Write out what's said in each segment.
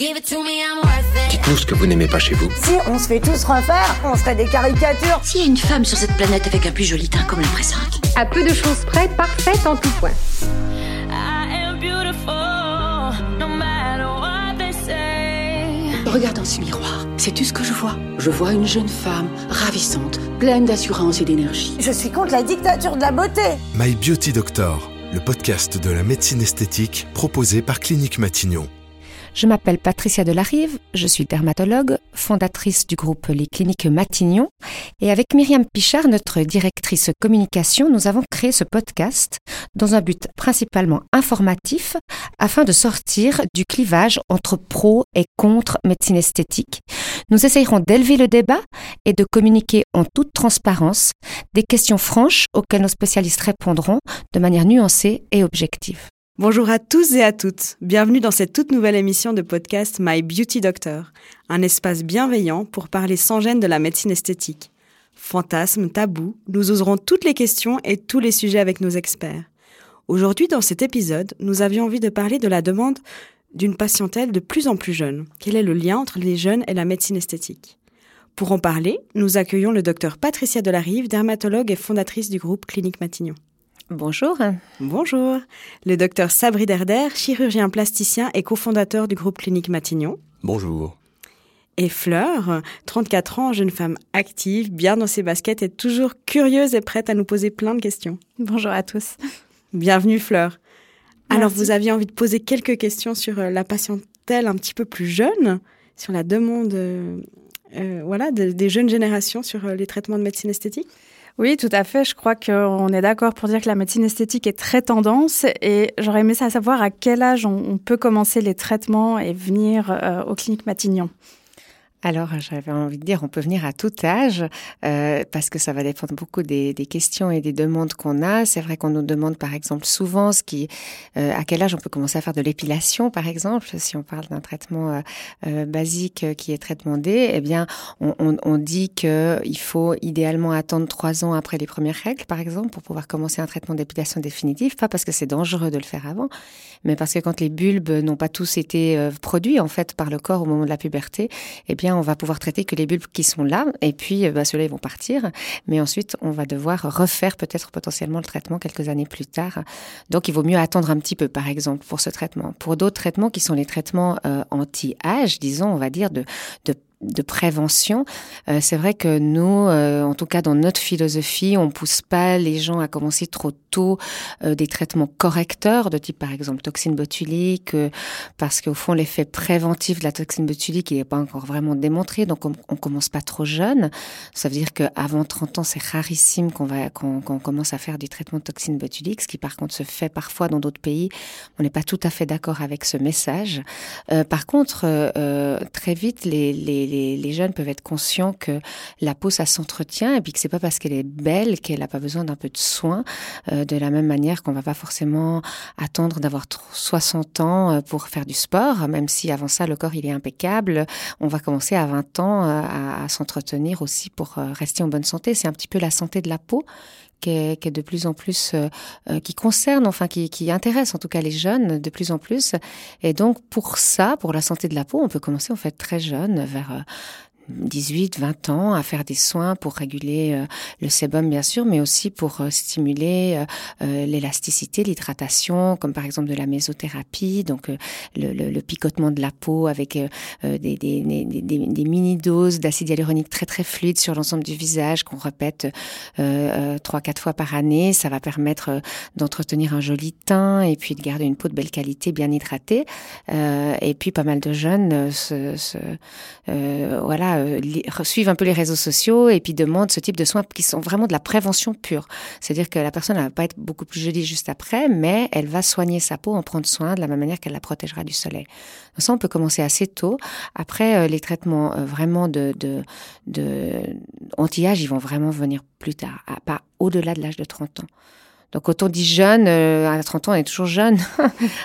Dites-nous ce que vous n'aimez pas chez vous. Si on se fait tous refaire, on serait des caricatures. S'il y a une femme sur cette planète avec un plus joli teint comme la présente. À peu de choses près, parfaite en tout point. Regarde dans ce miroir. Sais-tu ce que je vois Je vois une jeune femme ravissante, pleine d'assurance et d'énergie. Je suis contre la dictature de la beauté. My Beauty Doctor, le podcast de la médecine esthétique proposé par Clinique Matignon. Je m'appelle Patricia Delarive, je suis dermatologue, fondatrice du groupe Les Cliniques Matignon, et avec Myriam Pichard, notre directrice communication, nous avons créé ce podcast dans un but principalement informatif afin de sortir du clivage entre pro et contre médecine esthétique. Nous essayerons d'élever le débat et de communiquer en toute transparence des questions franches auxquelles nos spécialistes répondront de manière nuancée et objective. Bonjour à tous et à toutes. Bienvenue dans cette toute nouvelle émission de podcast My Beauty Doctor, un espace bienveillant pour parler sans gêne de la médecine esthétique. Fantasmes, tabous, nous oserons toutes les questions et tous les sujets avec nos experts. Aujourd'hui, dans cet épisode, nous avions envie de parler de la demande d'une patientèle de plus en plus jeune. Quel est le lien entre les jeunes et la médecine esthétique? Pour en parler, nous accueillons le docteur Patricia Delarive, dermatologue et fondatrice du groupe Clinique Matignon. Bonjour. Bonjour. Le docteur Sabri Derder, chirurgien plasticien et cofondateur du groupe Clinique Matignon. Bonjour. Et Fleur, 34 ans, jeune femme active, bien dans ses baskets et toujours curieuse et prête à nous poser plein de questions. Bonjour à tous. Bienvenue Fleur. Alors vous aviez envie de poser quelques questions sur euh, la patientèle un petit peu plus jeune, sur la demande euh, euh, voilà, des jeunes générations sur les traitements de médecine esthétique? Oui, tout à fait. Je crois qu'on est d'accord pour dire que la médecine esthétique est très tendance et j'aurais aimé savoir à quel âge on, peut commencer les traitements et venir euh, aux cliniques Matignon. Alors, j'avais envie de dire, on peut venir à tout âge, euh, parce que ça va dépendre beaucoup des, des questions et des demandes qu'on a. C'est vrai qu'on nous demande, par exemple, souvent ce qui, euh, à quel âge on peut commencer à faire de l'épilation, par exemple, si on parle d'un traitement euh, euh basique qui est très demandé. Eh bien, on, on, on dit qu'il faut idéalement attendre trois ans après les premières règles, par exemple, pour pouvoir commencer un traitement d'épilation définitif. Pas parce que c'est dangereux de le faire avant, mais parce que quand les bulbes n'ont pas tous été euh, produits en fait par le corps au moment de la puberté, eh bien on va pouvoir traiter que les bulbes qui sont là, et puis euh, bah, ceux-là ils vont partir, mais ensuite on va devoir refaire peut-être potentiellement le traitement quelques années plus tard. Donc il vaut mieux attendre un petit peu, par exemple, pour ce traitement. Pour d'autres traitements qui sont les traitements euh, anti-âge, disons, on va dire de de prévention. Euh, c'est vrai que nous, euh, en tout cas dans notre philosophie, on pousse pas les gens à commencer trop tôt euh, des traitements correcteurs de type par exemple toxine botulique, parce qu'au fond l'effet préventif de la toxine botulique il n'est pas encore vraiment démontré, donc on, on, commence pas trop jeune. Ça veut dire qu'avant 30 ans, c'est rarissime qu'on va qu'on commence à faire du traitement de toxine botulique, ce qui par contre se fait parfois dans d'autres pays. On n'est pas tout à fait d'accord avec ce message. par contre, très vite les, les les, jeunes peuvent être conscients que la peau, ça s'entretient et puis que c'est pas parce qu'elle est belle qu'elle n'a pas besoin d'un peu de soin. Euh, de la même manière qu'on va pas forcément attendre d'avoir 60 ans euh, pour faire du sport, même si avant ça, le corps, il est impeccable. On va commencer à 20 ans euh, à, à s'entretenir aussi pour rester en bonne santé. C'est un petit peu la santé de la peau qui est, de plus en plus, euh, euh, qui concerne, enfin, qui, qui, intéresse en tout cas les jeunes de plus en plus. Et donc, pour ça, pour la santé de la peau, on peut commencer en fait très jeune, vers 18, 20 ans à faire des soins pour réguler euh, le sébum bien sûr, mais aussi pour euh, stimuler euh, l'élasticité, l'hydratation, comme par exemple de la mésothérapie, donc le, picotement de la peau avec des, mini-doses d'acide hyaluronique très très fluide sur l'ensemble du visage qu'on répète trois quatre fois par année. Ça va permettre d'entretenir un joli teint et puis de garder une peau de belle qualité, bien hydratée. et puis pas mal de jeunes se voilà euh, suivent un peu les réseaux sociaux et puis demandent ce type de soins qui sont vraiment de la prévention pure. C'est-à-dire que la personne ne va pas être beaucoup plus jolie juste après, mais elle va soigner sa peau, en prendre soin de la même manière qu'elle la protégera du soleil. Donc ça, on peut commencer assez tôt. Après, euh, les traitements euh, vraiment de, de, de anti-âge, ils vont vraiment venir plus tard, pas au-delà de l'âge de 30 ans. Donc quand on dit jeune, euh, à 30 ans, on est toujours jeune.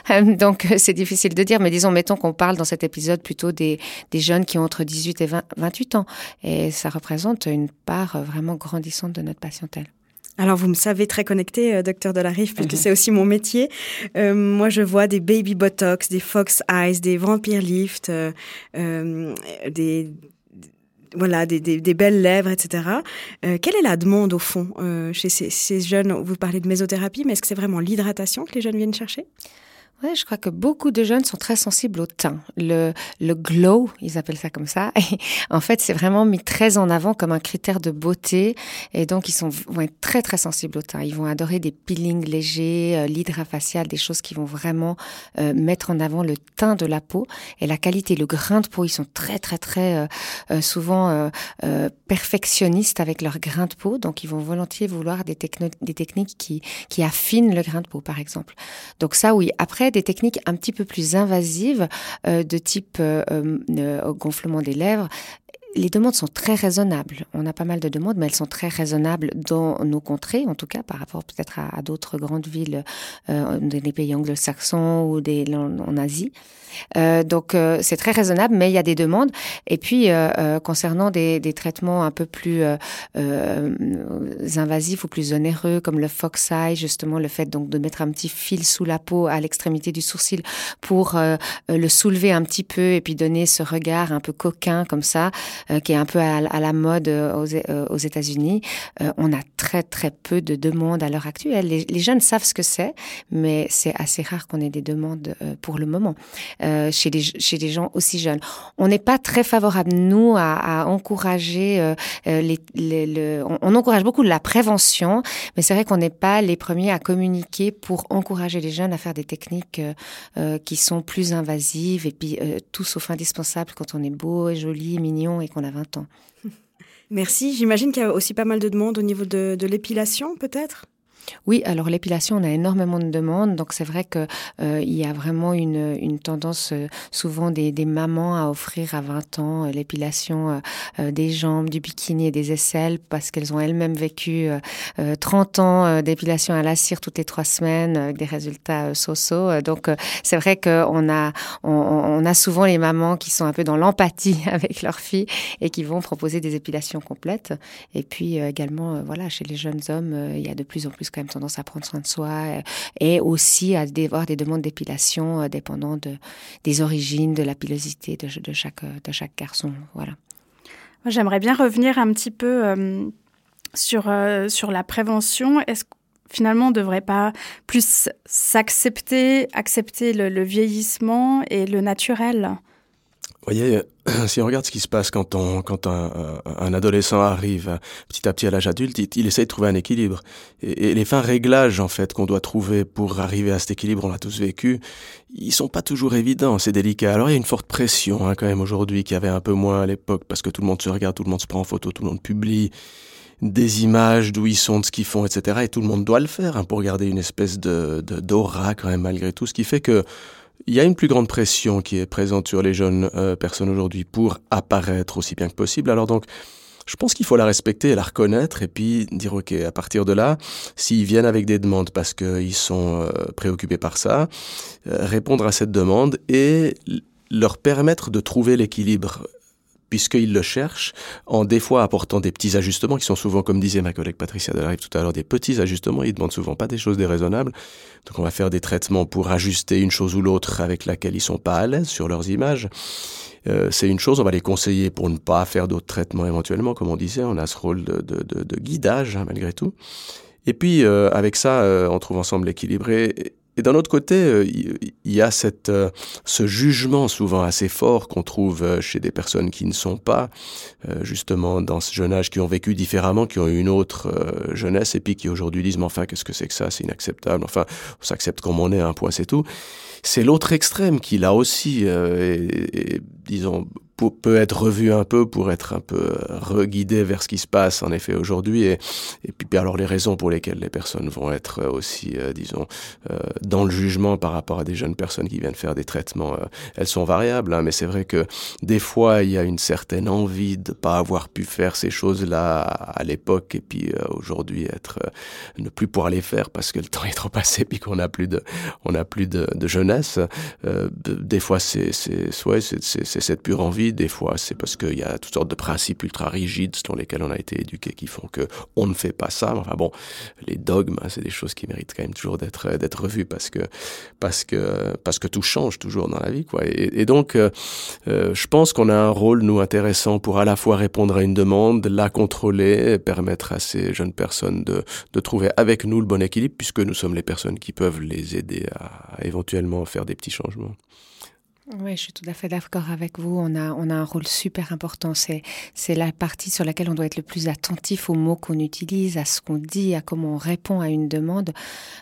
Donc c'est difficile de dire, mais disons, mettons qu'on parle dans cet épisode plutôt des, des jeunes qui ont entre 18 et 20, 28 ans. Et ça représente une part vraiment grandissante de notre patientèle. Alors, vous me savez très connecté, docteur Delarive, puisque mhm. c'est aussi mon métier. moi, je vois des baby botox, des fox eyes, des vampire lift, des voilà, des, des, belles lèvres, etc. Euh, quelle est la demande au fond euh, chez ces, ces, jeunes? Vous parlez de mésothérapie, mais est-ce que c'est vraiment l'hydratation que les jeunes viennent chercher? Ouais, je crois que beaucoup de jeunes sont très sensibles au teint. Le, le glow, ils appellent ça comme ça. En fait, c'est vraiment mis très en avant comme un critère de beauté. Et donc, ils sont, vont être très, très sensibles au teint. Ils vont adorer des peelings légers, euh, l'hydra facial, des choses qui vont vraiment euh, mettre en avant le teint de la peau et la qualité, le grain de peau. Ils sont très, très, très euh, euh souvent perfectionnistes avec leur grain de peau. Donc, ils vont volontiers vouloir des, des techniques qui, qui affinent le grain de peau, par exemple. Donc ça, oui. Après, techniques un petit peu plus invasives euh, de type euh, euh, gonflement des lèvres, les demandes sont très raisonnables. On a pas mal de demandes, mais elles sont très raisonnables dans nos contrées, en tout cas par rapport peut-être à, d'autres grandes villes euh, des pays anglo-saxons ou des, en Asie. Euh, donc euh, c'est très raisonnable, mais il y a des demandes. Et puis euh, euh concernant des, des, traitements un peu plus invasifs ou plus onéreux, comme le fox eye, justement le fait donc de mettre un petit fil sous la peau à l'extrémité du sourcil pour le soulever un petit peu et puis donner ce regard un peu coquin comme ça, qui est un peu à, la mode aux, aux États-Unis. on a très très peu de demandes à l'heure actuelle. Les, les, jeunes savent ce que c'est, mais c'est assez rare qu'on ait des demandes pour le moment. Euh, chez, les, chez les gens aussi jeunes. On n'est pas très favorable, nous, à, à encourager euh, euh les, les, le, on, on, encourage beaucoup la prévention, mais c'est vrai qu'on n'est pas les premiers à communiquer pour encourager les jeunes à faire des techniques euh, euh qui sont plus invasives et puis tout sauf indispensable quand on est beau, et joli, mignon et qu'on a 20 ans. Merci. J'imagine qu'il y a aussi pas mal de demandes au niveau de, de l'épilation, peut-être? Oui, alors l'épilation, on a énormément de demandes, donc c'est vrai que euh, il y a vraiment une, tendance euh, souvent des, mamans à offrir à 20 ans euh, l'épilation euh, des jambes, du bikini et des aisselles parce qu'elles ont elles-mêmes vécu 30 ans d'épilation à la cire toutes les trois semaines avec des résultats so-so. Donc c'est vrai qu'on a on, a souvent les mamans qui sont un peu dans l'empathie avec leurs filles et qui vont proposer des épilations complètes. Et puis également, voilà, chez les jeunes hommes, il y a de plus en plus quand même tendance à prendre soin de soi euh, et aussi à avoir des demandes d'épilation euh, dépendant de, des origines, de la pilosité de, chaque, de chaque garçon. Voilà. J'aimerais bien revenir un petit peu euh, sur, euh, sur la prévention. Est-ce finalement on ne devrait pas plus s'accepter, accepter le vieillissement et le naturel? Voyez, si on regarde ce qui se passe quand, on, quand un, un adolescent arrive petit à petit à l'âge adulte, il, il, essaie de trouver un équilibre. Et, et les fins réglages, en fait, qu'on doit trouver pour arriver à cet équilibre, on l'a tous vécu, ils sont pas toujours évidents, c'est délicat. Alors il y a une forte pression, hein, quand même, aujourd'hui, qu'il y avait un peu moins à l'époque, parce que tout le monde se regarde, tout le monde se prend en photo, tout le monde publie des images d'où ils sont, de ce qu'ils font, etc. Et tout le monde doit le faire hein, pour garder une espèce de d'aura quand même malgré tout, ce qui fait que il y a une plus grande pression qui est présente sur les jeunes euh, personnes aujourd'hui pour apparaître aussi bien que possible. Alors donc, je pense qu'il faut la respecter la reconnaître et puis dire ok à partir de là s'ils viennent avec des demandes parce qu'ils sont euh, préoccupés par ça euh, répondre à cette demande et leur permettre de trouver l'équilibre puisqu'ils le cherchent, en des fois apportant des petits ajustements qui sont souvent, comme disait ma collègue Patricia Delarive tout à l'heure, des petits ajustements. Ils demandent souvent pas des choses déraisonnables. Donc on va faire des traitements pour ajuster une chose ou l'autre avec laquelle ils sont pas à l'aise sur leurs images. Euh, c'est une chose, on va les conseiller pour ne pas faire d'autres traitements éventuellement, comme on disait, on a ce rôle de, de, guidage hein, malgré tout. Et puis euh, avec ça, euh, on trouve ensemble l'équilibre. Et, d'un autre côté, euh, il y a cette, euh, ce jugement souvent assez fort qu'on trouve euh, chez des personnes qui ne sont pas justement dans ce jeune âge, qui ont vécu différemment, qui ont eu une autre jeunesse, et puis qui aujourd'hui disent, mais enfin, qu'est-ce que c'est que ça? C'est inacceptable. Enfin, on s'accepte comme on est, un point, c'est tout. C'est l'autre extrême qui, là aussi, est, disons, peut être revu un peu pour être un peu euh, reguidé vers ce qui se passe en effet aujourd'hui. Et, et puis alors les raisons pour lesquelles les personnes vont être euh, aussi euh, disons euh, dans le jugement par rapport à des jeunes personnes qui viennent faire des traitements euh, elles sont variables hein, mais c'est vrai que des fois il y a une certaine envie de pas avoir pu faire ces choses là à l'époque et puis aujourd'hui être ne plus pouvoir les faire parce que le temps est trop passé puis qu'on a plus de on a plus de, de jeunesse. Des fois c'est c'est ouais, c'est cette pure envie Des fois, c'est parce qu'il y a toutes sortes de principes ultra rigides selon lesquels on a été éduqué qui font que on ne fait pas ça. Enfin bon, les dogmes, hein, c'est des choses qui méritent quand même toujours d'être d'être revues parce que tout change toujours dans la vie. Et, donc, euh, euh, je pense qu'on a un rôle nous intéressant pour à la fois répondre à une demande, la contrôler, permettre à ces jeunes personnes de trouver avec nous le bon équilibre, puisque nous sommes les personnes qui peuvent les aider à éventuellement faire des petits changements. Oui, je suis tout à fait d'accord avec vous. On a, on a un rôle super important. C'est, c'est la partie sur laquelle on doit être le plus attentif aux mots qu'on utilise, à ce qu'on dit, à comment on répond à une demande,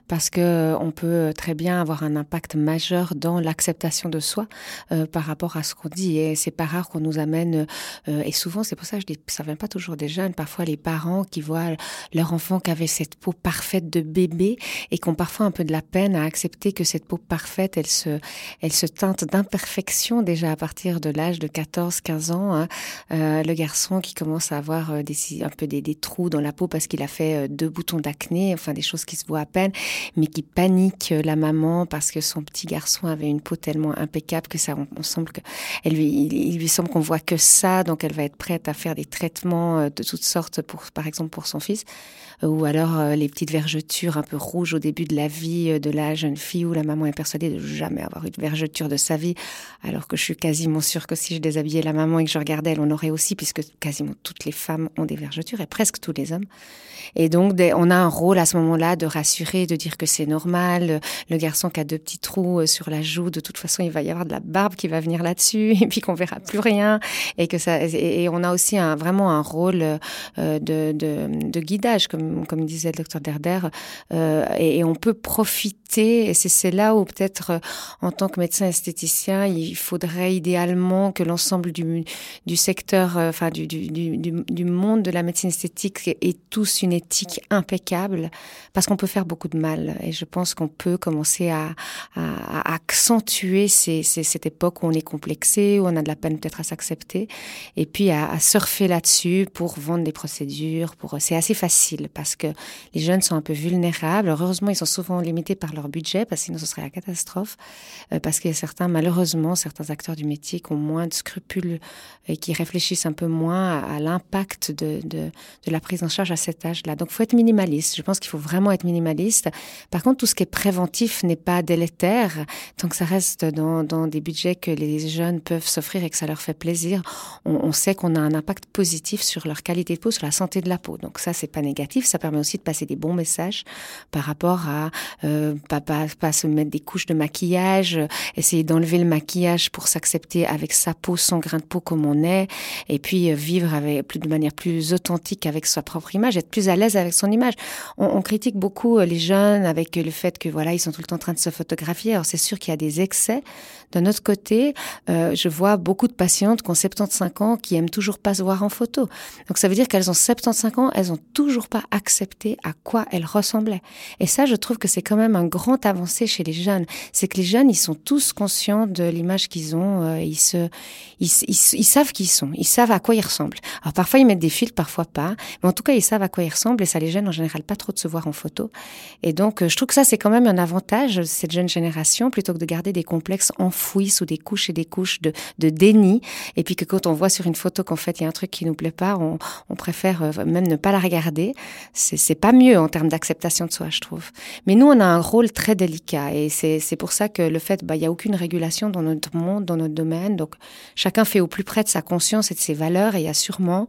parce que on peut très bien avoir un impact majeur dans l'acceptation de soi euh, par rapport à ce qu'on dit. Et c'est pas rare qu'on nous amène. Euh, et souvent, c'est pour ça que je dis, ça vient pas toujours des jeunes. Parfois, les parents qui voient leur enfant qui avait cette peau parfaite de bébé et qui ont parfois un peu de la peine à accepter que cette peau parfaite, elle se, elle se teinte d'un perfection déjà à partir de l'âge de 14-15 ans. Hein. Euh, le garçon qui commence à avoir euh, un peu des, trous dans la peau parce qu'il a fait euh, deux boutons d'acné, enfin des choses qui se voient à peine, mais qui panique la maman parce que son petit garçon avait une peau tellement impeccable que ça, on, semble que lui, il, lui semble qu'on voit que ça, donc elle va être prête à faire des traitements de toutes sortes pour, par exemple, pour son fils, ou alors les petites vergetures un peu rouges au début de la vie de la jeune fille où la maman est persuadée de jamais avoir eu de vergeture de sa vie alors que je suis quasiment sûre que si je déshabillais la maman et que je regardais, elle en aurait aussi, puisque quasiment toutes les femmes ont des vergetures et presque tous les hommes. Et donc, on a un rôle à ce moment-là de rassurer, de dire que c'est normal. Le garçon qui a deux petits trous euh, sur la joue, de toute façon, il va y avoir de la barbe qui va venir là-dessus, et puis qu'on verra plus rien, et que ça. Et on a aussi un, vraiment un rôle euh, de, de, de guidage, comme comme disait le docteur Derder, euh, et, on peut profiter. Et c'est là où peut-être, en tant que médecin esthéticien, il faudrait idéalement que l'ensemble du, secteur, enfin du, monde de la médecine esthétique ait tous une éthique impeccable, parce qu'on peut faire beaucoup de mal. Et je pense qu'on peut commencer à, accentuer cette époque où on est complexé, où on a de la peine peut-être à s'accepter, et puis à, surfer là-dessus pour vendre des procédures. C'est assez facile parce que les jeunes sont un peu vulnérables. Heureusement, ils sont souvent limités par leur budget, parce que sinon ce serait la catastrophe. Euh, parce a certains, malheureusement, certains acteurs du métier qui ont moins de scrupules et qui réfléchissent un peu moins à, l'impact de, de, la prise en charge à cet âge donc, il faut être minimaliste. Je pense qu'il faut vraiment être minimaliste. Par contre, tout ce qui est préventif n'est pas délétère. Tant que ça reste dans, dans des budgets que les jeunes peuvent s'offrir et que ça leur fait plaisir, on, on sait qu'on a un impact positif sur leur qualité de peau, sur la santé de la peau. Donc ça, c'est pas négatif. Ça permet aussi de passer des bons messages par rapport à euh, pas, se mettre des couches de maquillage, essayer d'enlever le maquillage pour s'accepter avec sa peau, son grain de peau comme on est, et puis euh, vivre plus de manière plus authentique avec sa propre image, être plus à l'aise avec son image. On, critique beaucoup euh, les jeunes avec le fait que voilà, ils sont tout le temps en train de se photographier. Alors c'est sûr qu'il y a des excès. D'un autre côté, euh, je vois beaucoup de patientes qui ont 75 ans qui aiment toujours pas se voir en photo. Donc ça veut dire qu'elles ont 75 ans, elles ont toujours pas accepté à quoi elles ressemblaient. Et ça, je trouve que c'est quand même un grand avancé chez les jeunes. C'est que les jeunes, ils sont tous conscients de l'image qu'ils ont. Euh, ils se, ils, savent qui ils sont. Ils savent à quoi ils ressemblent. Alors parfois ils mettent des filtres, parfois pas. Mais en tout cas, ils savent à quoi ils ressemblent et ça les gêne en général pas trop de se voir en photo. Et donc, euh, je trouve que ça, c'est quand même un avantage cette jeune génération plutôt que de garder des complexes enfouis sous des couches et des couches de, de déni. Et puis que quand on voit sur une photo qu'en fait, il y a un truc qui nous plaît pas, on, on préfère euh, même ne pas la regarder. C'est pas mieux en termes d'acceptation de soi, je trouve. Mais nous, on a un rôle très délicat et c'est pour ça que le fait, bah, il y a aucune régulation dans notre monde, dans notre domaine. Donc, chacun fait au plus près de sa conscience et de ses valeurs et il y a sûrement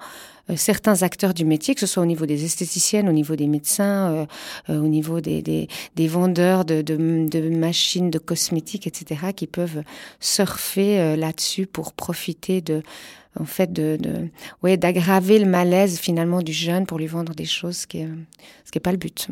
euh, certains acteurs du métier, que ce soit au niveau des esthéticiennes, au niveau des médecins, euh, euh, au niveau des, des, vendeurs de, de, de, machines, de cosmétiques, etc., qui peuvent surfer là-dessus pour profiter de en fait de, de ouais d'aggraver le malaise finalement du jeune pour lui vendre des choses qui est ce qui est pas le but.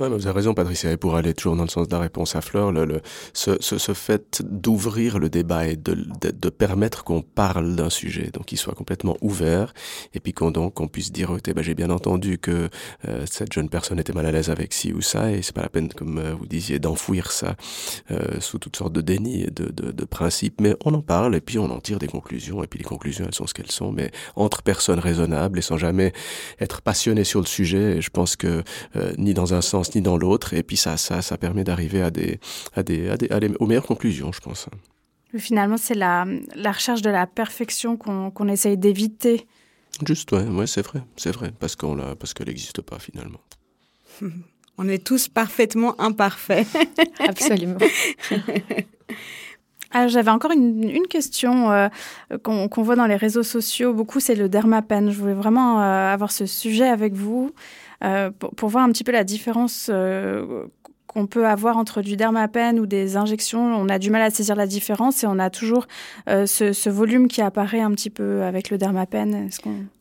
Ouais, mais vous avez raison Patricia et pour aller toujours dans le sens de la réponse à Fleur le, le ce, ce, ce fait d'ouvrir le débat et de, de, de permettre qu'on parle d'un sujet donc qu'il soit complètement ouvert et puis qu'on donc qu'on puisse dire ok ben, j'ai bien entendu que euh, cette jeune personne était mal à l'aise avec ci ou ça et c'est pas la peine comme euh, vous disiez d'enfouir ça euh, sous toutes sortes de déni et de, de, de principes mais on en parle et puis on en tire des conclusions et puis les conclusions elles sont ce qu'elles sont, mais entre personnes raisonnables et sans jamais être passionné sur le sujet. Et je pense que euh, ni dans un sens ni dans l'autre. Et puis ça, ça, ça permet d'arriver à des, à des, à des, à des, aux meilleures conclusions, je pense. Finalement, c'est la, la recherche de la perfection qu'on essaye d'éviter. Juste, ouais, ouais c'est vrai, c'est vrai, parce qu'on parce qu'elle n'existe pas finalement. On est tous parfaitement imparfaits. Absolument. Ah, j'avais encore une, une question euh, qu'on voit dans les réseaux sociaux beaucoup, c'est le dermapen. Je voulais vraiment euh, avoir ce sujet avec vous euh, pour, pour, voir un petit peu la différence qu'on peut avoir entre du dermapen ou des injections. On a du mal à saisir la différence et on a toujours ce, ce, volume qui apparaît un petit peu avec le dermapen.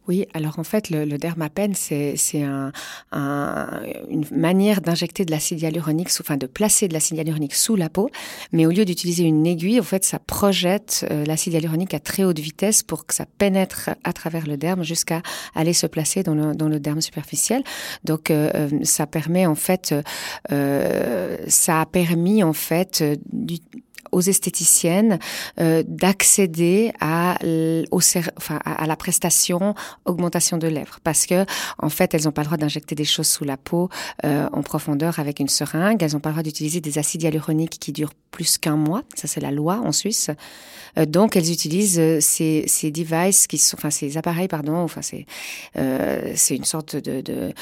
Oui, alors en fait, le, le dermapen, c'est un, un, une manière d'injecter de l'acide hyaluronique, enfin de placer de l'acide hyaluronique sous la peau, mais au lieu d'utiliser une aiguille, en fait, ça projette euh, l'acide hyaluronique à très haute vitesse pour que ça pénètre à travers le derme jusqu'à aller se placer dans le, derme superficiel. Donc, euh, euh ça permet en fait, ça a permis en fait du, aux esthéticiennes euh, d'accéder à, la prestation augmentation de lèvres. Parce que en fait elles n'ont pas le droit d'injecter des choses sous la peau euh, en profondeur avec une seringue. Elles n'ont pas le droit d'utiliser des acides hyaluroniques qui durent plus qu'un mois. Ça c'est la loi en Suisse. Euh, donc elles utilisent ces, ces devices qui sont enfin ces appareils pardon enfin c'est c'est une sorte de,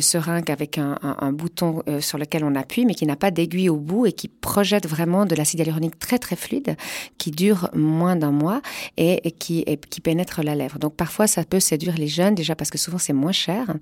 seringue avec un, bouton sur lequel on appuie mais qui n'a pas d'aiguille au bout et qui projette vraiment de l'acide hyaluronique très très fluide qui dure moins d'un mois et, qui, qui pénètre la lèvre. Donc parfois ça peut séduire les jeunes déjà parce que souvent c'est moins cher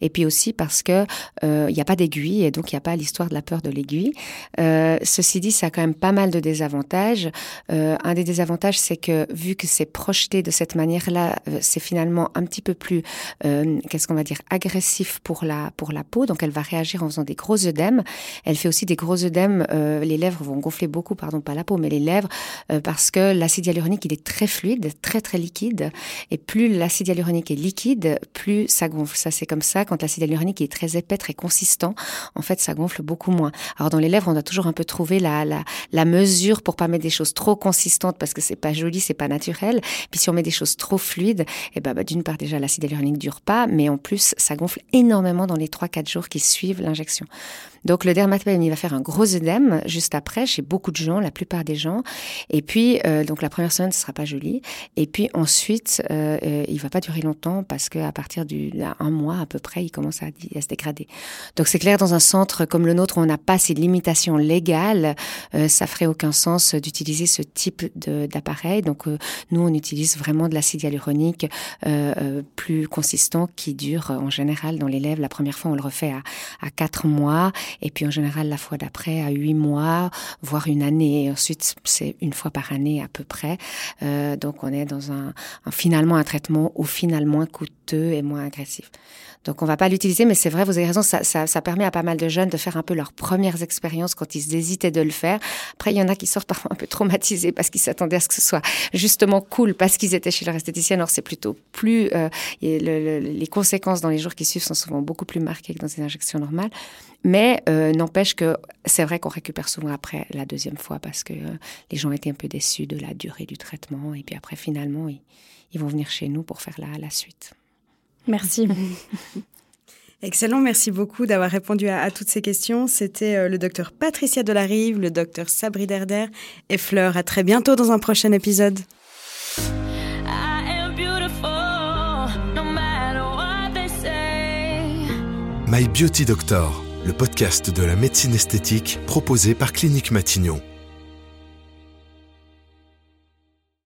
et puis aussi parce que euh, il n'y a pas d'aiguille et donc il n'y a pas l'histoire de la peur de l'aiguille. Euh, ceci dit, ça a quand même pas mal de désavantages. Euh, un des désavantages, c'est que vu que c'est projeté de cette manière-là, euh, c'est finalement un petit peu plus, euh, qu'est-ce qu'on va dire, agressif pour la pour la peau. Donc elle va réagir en faisant des gros œdèmes. Elle fait aussi des gros œdèmes. Euh, les lèvres vont gonfler beaucoup, pardon, la peau, mais les lèvres, euh, parce que l'acide hyaluronique, il est très fluide, très très liquide. Et plus l'acide hyaluronique est liquide, plus ça gonfle. Ça, c'est comme ça. Quand l'acide hyaluronique est très épais, très consistant, en fait, ça gonfle beaucoup moins. Alors dans les lèvres, on a toujours un peu trouvé la, la, la mesure pour pas mettre des choses trop consistantes parce que c'est pas joli, c'est pas naturel. Puis si on met des choses trop fluides, eh ben, bah, d'une part déjà l'acide hyaluronique dure pas, mais en plus ça gonfle énormément dans les 3-4 jours qui suivent l'injection. Donc le dermatologue, il va faire un gros œdème juste après chez beaucoup de gens, la plupart des gens. Et puis euh, donc la première semaine, ce sera pas joli. Et puis ensuite, euh, euh, il va pas durer longtemps parce que à partir d'un mois à peu près, il commence à, se dégrader. Donc c'est clair dans un centre comme le nôtre, on n'a pas ces limitations légales, euh, ça ferait aucun sens d'utiliser ce type d'appareil. Donc euh, nous, on utilise vraiment de l'acide hyaluronique plus consistant qui dure en général dans les lèvres. La première fois, on le refait à, à 4 mois et puis en général la fois d'après à huit mois, voire une année. Et ensuite, c'est une fois par année à peu près. Euh, donc on est dans un, finalement un traitement au final moins coûteux et moins agressif. Donc on va pas l'utiliser, mais c'est vrai, vous avez raison, ça, ça, permet à pas mal de jeunes de faire un peu leurs premières expériences quand ils hésitaient de le faire. Après, il y en a qui sortent parfois un peu traumatisés parce qu'ils s'attendaient à ce que ce soit justement cool parce qu'ils étaient chez leur esthéticienne. Alors c'est plutôt plus... Euh, le, le, les conséquences dans les jours qui suivent sont souvent beaucoup plus marquées que dans des injections normales. Mais euh, n'empêche que c'est vrai qu'on récupère souvent après la deuxième fois parce que euh, les gens étaient un peu déçus de la durée du traitement. Et puis après, finalement, ils, ils vont venir chez nous pour faire la, la suite. Merci. Excellent, merci beaucoup d'avoir répondu à, à, toutes ces questions. C'était euh, le docteur Patricia Delarive, le docteur Sabri Derder et Fleur. À très bientôt dans un prochain épisode. My Beauty Doctor, le podcast de la médecine esthétique proposé par Clinique Matignon.